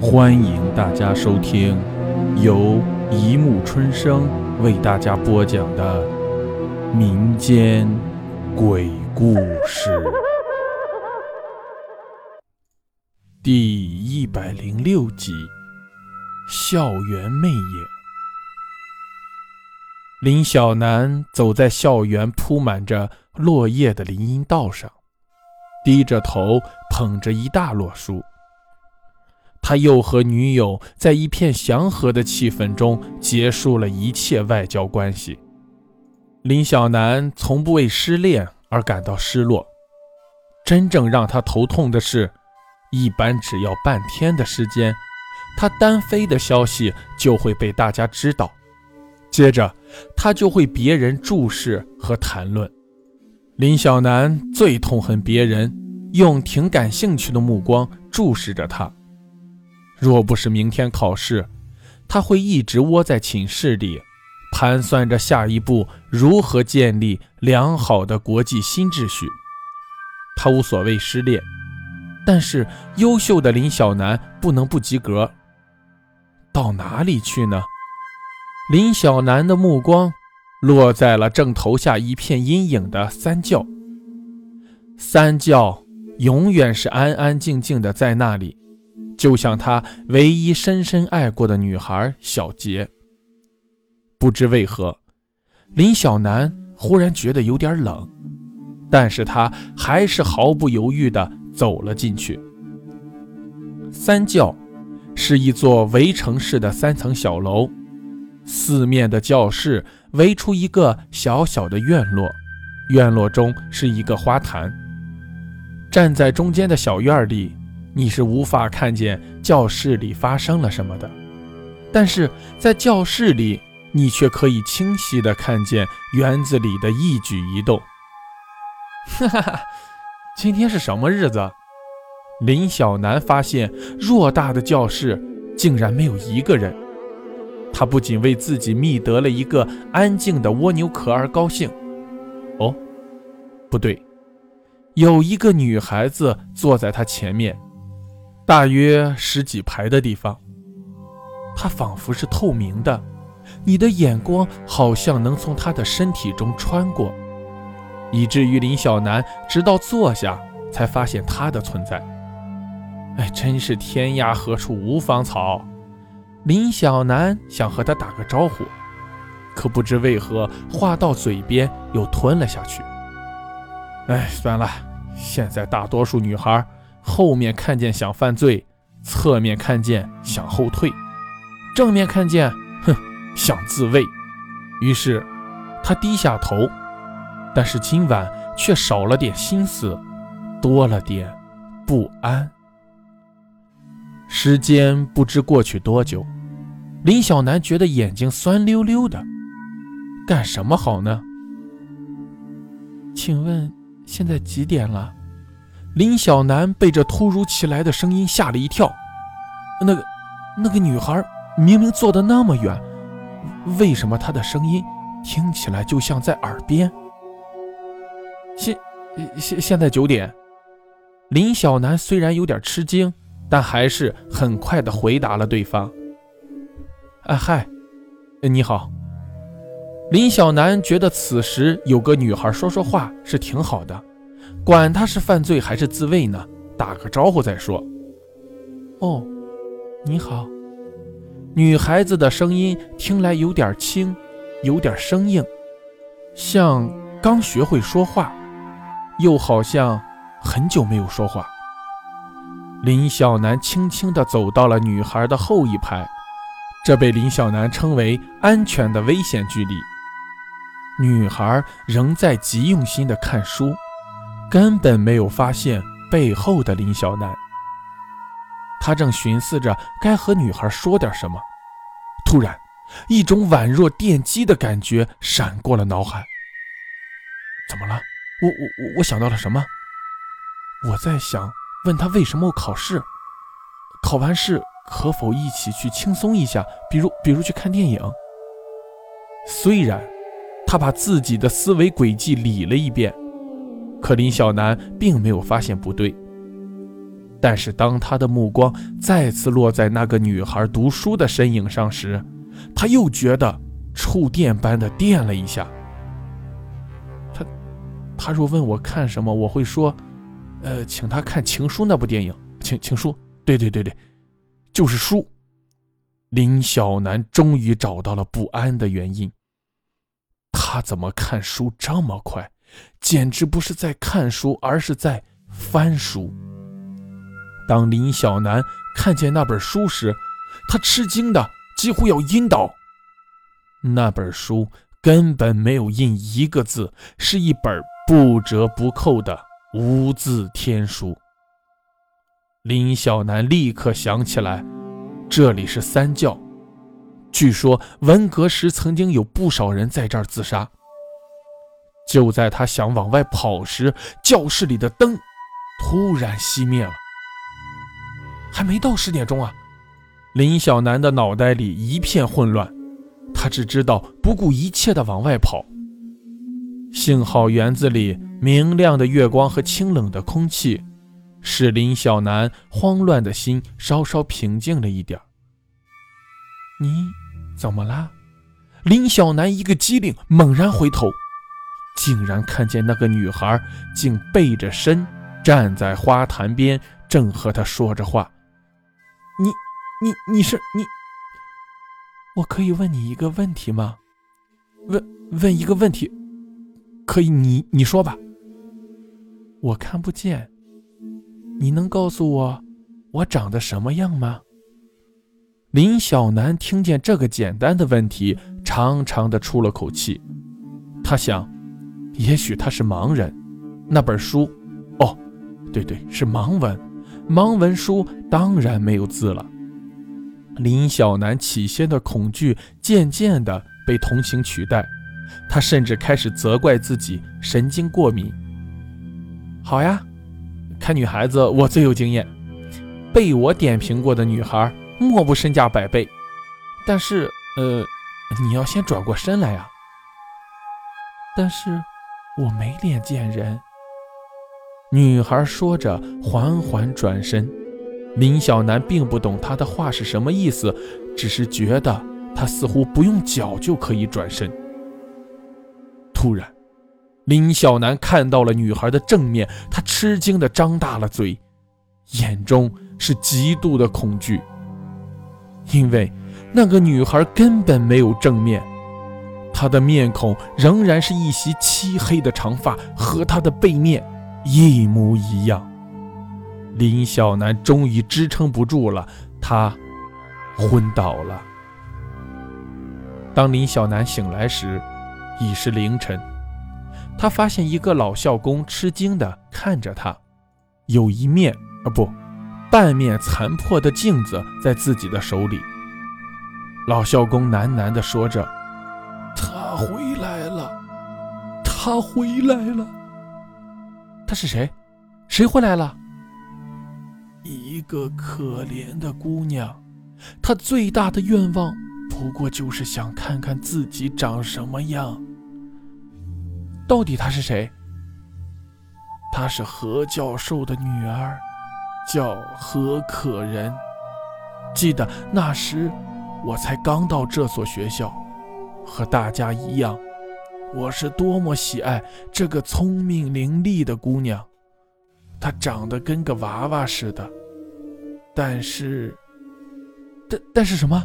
欢迎大家收听由一木春生为大家播讲的民间鬼故事第一百零六集《校园魅影》。林小楠走在校园铺满着落叶的林荫道上，低着头捧着一大摞书。他又和女友在一片祥和的气氛中结束了一切外交关系。林小楠从不为失恋而感到失落，真正让他头痛的是，一般只要半天的时间，他单飞的消息就会被大家知道。接着，他就会别人注视和谈论。林小楠最痛恨别人用挺感兴趣的目光注视着他。若不是明天考试，他会一直窝在寝室里，盘算着下一步如何建立良好的国际新秩序。他无所谓失恋，但是优秀的林小楠不能不及格。到哪里去呢？林小楠的目光落在了正投下一片阴影的三教。三教永远是安安静静的在那里，就像他唯一深深爱过的女孩小杰。不知为何，林小楠忽然觉得有点冷，但是他还是毫不犹豫地走了进去。三教是一座围城式的三层小楼。四面的教室围出一个小小的院落，院落中是一个花坛。站在中间的小院里，你是无法看见教室里发生了什么的，但是在教室里，你却可以清晰地看见园子里的一举一动。哈 哈哈，今天是什么日子？林小楠发现偌大的教室竟然没有一个人。他不仅为自己觅得了一个安静的蜗牛壳而高兴，哦，不对，有一个女孩子坐在他前面，大约十几排的地方。它仿佛是透明的，你的眼光好像能从他的身体中穿过，以至于林小楠直到坐下才发现她的存在。哎，真是天涯何处无芳草。林小楠想和他打个招呼，可不知为何话到嘴边又吞了下去。哎，算了，现在大多数女孩后面看见想犯罪，侧面看见想后退，正面看见哼想自卫。于是他低下头，但是今晚却少了点心思，多了点不安。时间不知过去多久。林小楠觉得眼睛酸溜溜的，干什么好呢？请问现在几点了？林小楠被这突如其来的声音吓了一跳。那个，那个女孩明明坐得那么远，为什么她的声音听起来就像在耳边？现现现在九点。林小楠虽然有点吃惊，但还是很快的回答了对方。啊嗨，你好。林小楠觉得此时有个女孩说说话是挺好的，管他是犯罪还是自卫呢，打个招呼再说。哦，你好。女孩子的声音听来有点轻，有点生硬，像刚学会说话，又好像很久没有说话。林小楠轻轻地走到了女孩的后一排。这被林小楠称为安全的危险距离。女孩仍在极用心地看书，根本没有发现背后的林小楠。他正寻思着该和女孩说点什么，突然，一种宛若电击的感觉闪过了脑海。怎么了？我我我我想到了什么？我在想问他为什么考试，考完试。可否一起去轻松一下？比如，比如去看电影。虽然他把自己的思维轨迹理了一遍，可林小楠并没有发现不对。但是当他的目光再次落在那个女孩读书的身影上时，他又觉得触电般的电了一下。他，他若问我看什么，我会说，呃，请他看《情书》那部电影，《情情书》。对对对对，就是书。林小南终于找到了不安的原因。他怎么看书这么快？简直不是在看书，而是在翻书。当林小南看见那本书时，他吃惊的几乎要晕倒。那本书根本没有印一个字，是一本不折不扣的无字天书。林小南立刻想起来，这里是三教，据说文革时曾经有不少人在这儿自杀。就在他想往外跑时，教室里的灯突然熄灭了。还没到十点钟啊！林小南的脑袋里一片混乱，他只知道不顾一切地往外跑。幸好园子里明亮的月光和清冷的空气，使林小南慌乱的心稍稍平静了一点。你怎么了？林小南一个机灵，猛然回头。竟然看见那个女孩，竟背着身站在花坛边，正和他说着话。你、你、你是你？我可以问你一个问题吗？问问一个问题，可以？你你说吧。我看不见，你能告诉我我长得什么样吗？林小南听见这个简单的问题，长长的出了口气。他想。也许他是盲人，那本书，哦，对对，是盲文，盲文书当然没有字了。林小南起先的恐惧渐渐的被同情取代，他甚至开始责怪自己神经过敏。好呀，看女孩子我最有经验，被我点评过的女孩莫不身价百倍。但是，呃，你要先转过身来呀。但是。我没脸见人。女孩说着，缓缓转身。林小南并不懂她的话是什么意思，只是觉得她似乎不用脚就可以转身。突然，林小南看到了女孩的正面，他吃惊地张大了嘴，眼中是极度的恐惧，因为那个女孩根本没有正面。他的面孔仍然是一袭漆黑的长发，和他的背面一模一样。林小南终于支撑不住了，他昏倒了。当林小南醒来时，已是凌晨。他发现一个老校工吃惊地看着他，有一面啊不，半面残破的镜子在自己的手里。老校工喃喃地说着。他回来了，他回来了。他是谁？谁回来了？一个可怜的姑娘，她最大的愿望不过就是想看看自己长什么样。到底她是谁？她是何教授的女儿，叫何可人。记得那时，我才刚到这所学校。和大家一样，我是多么喜爱这个聪明伶俐的姑娘，她长得跟个娃娃似的。但是，但但是什么？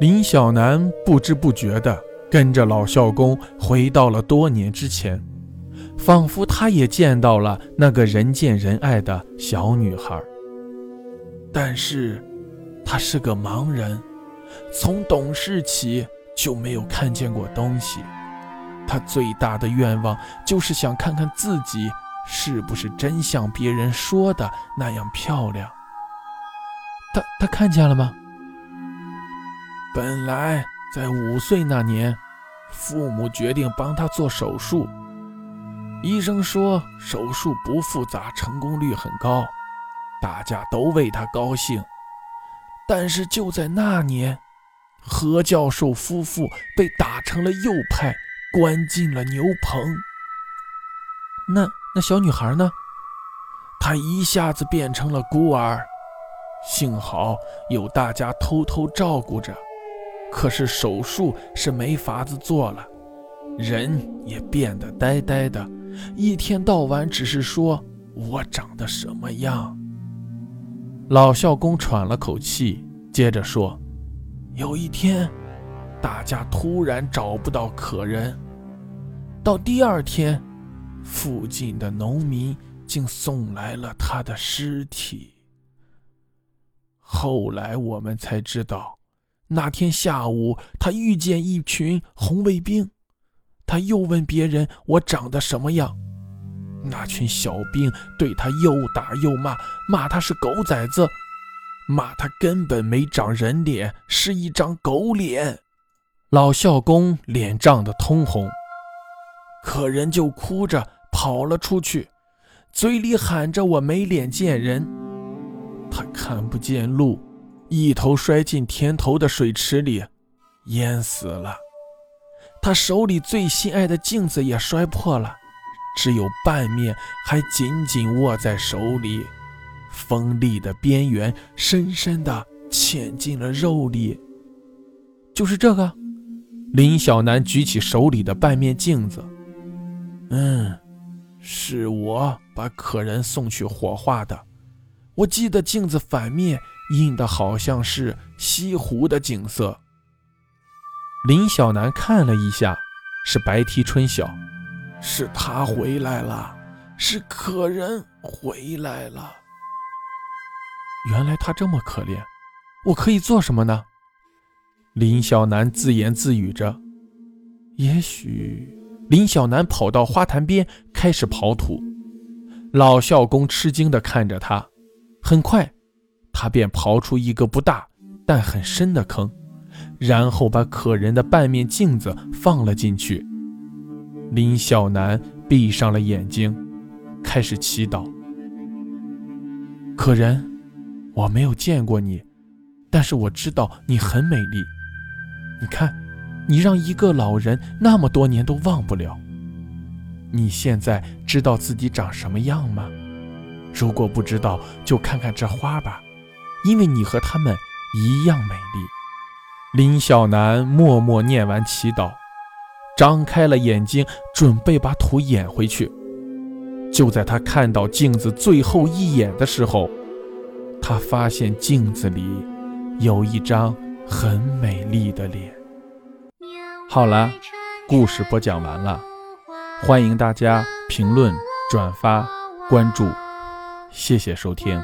林小南不知不觉地跟着老校工回到了多年之前，仿佛他也见到了那个人见人爱的小女孩。但是，她是个盲人，从懂事起。就没有看见过东西。他最大的愿望就是想看看自己是不是真像别人说的那样漂亮。他他看见了吗？本来在五岁那年，父母决定帮他做手术。医生说手术不复杂，成功率很高，大家都为他高兴。但是就在那年。何教授夫妇被打成了右派，关进了牛棚。那那小女孩呢？她一下子变成了孤儿。幸好有大家偷偷照顾着，可是手术是没法子做了，人也变得呆呆的，一天到晚只是说我长得什么样。老校工喘了口气，接着说：“有一天，大家突然找不到客人，到第二天，附近的农民竟送来了他的尸体。”后来我们才知道，那天下午他遇见一群红卫兵，他又问别人我长得什么样，那群小兵对他又打又骂，骂他是狗崽子，骂他根本没长人脸，是一张狗脸。老校工脸涨得通红，客人就哭着跑了出去，嘴里喊着我没脸见人。他看不见路，一头摔进田头的水池里，淹死了。他手里最心爱的镜子也摔破了，只有半面还紧紧握在手里，锋利的边缘深深地嵌进了肉里。就是这个，林小南举起手里的半面镜子。嗯，是我把可人送去火化的。我记得镜子反面印的好像是西湖的景色。林小南看了一下，是白堤春晓，是他回来了，是可人回来了。原来他这么可怜，我可以做什么呢？林小南自言自语着。也许，林小南跑到花坛边开始刨土。老孝公吃惊地看着他。很快，他便刨出一个不大但很深的坑，然后把可人的半面镜子放了进去。林小南闭上了眼睛，开始祈祷：“可人，我没有见过你，但是我知道你很美丽。你看，你让一个老人那么多年都忘不了。你现在知道自己长什么样吗？”如果不知道，就看看这花吧，因为你和他们一样美丽。林小南默默念完祈祷，张开了眼睛，准备把土掩回去。就在他看到镜子最后一眼的时候，他发现镜子里有一张很美丽的脸。好了，故事播讲完了，欢迎大家评论、转发、关注。谢谢收听。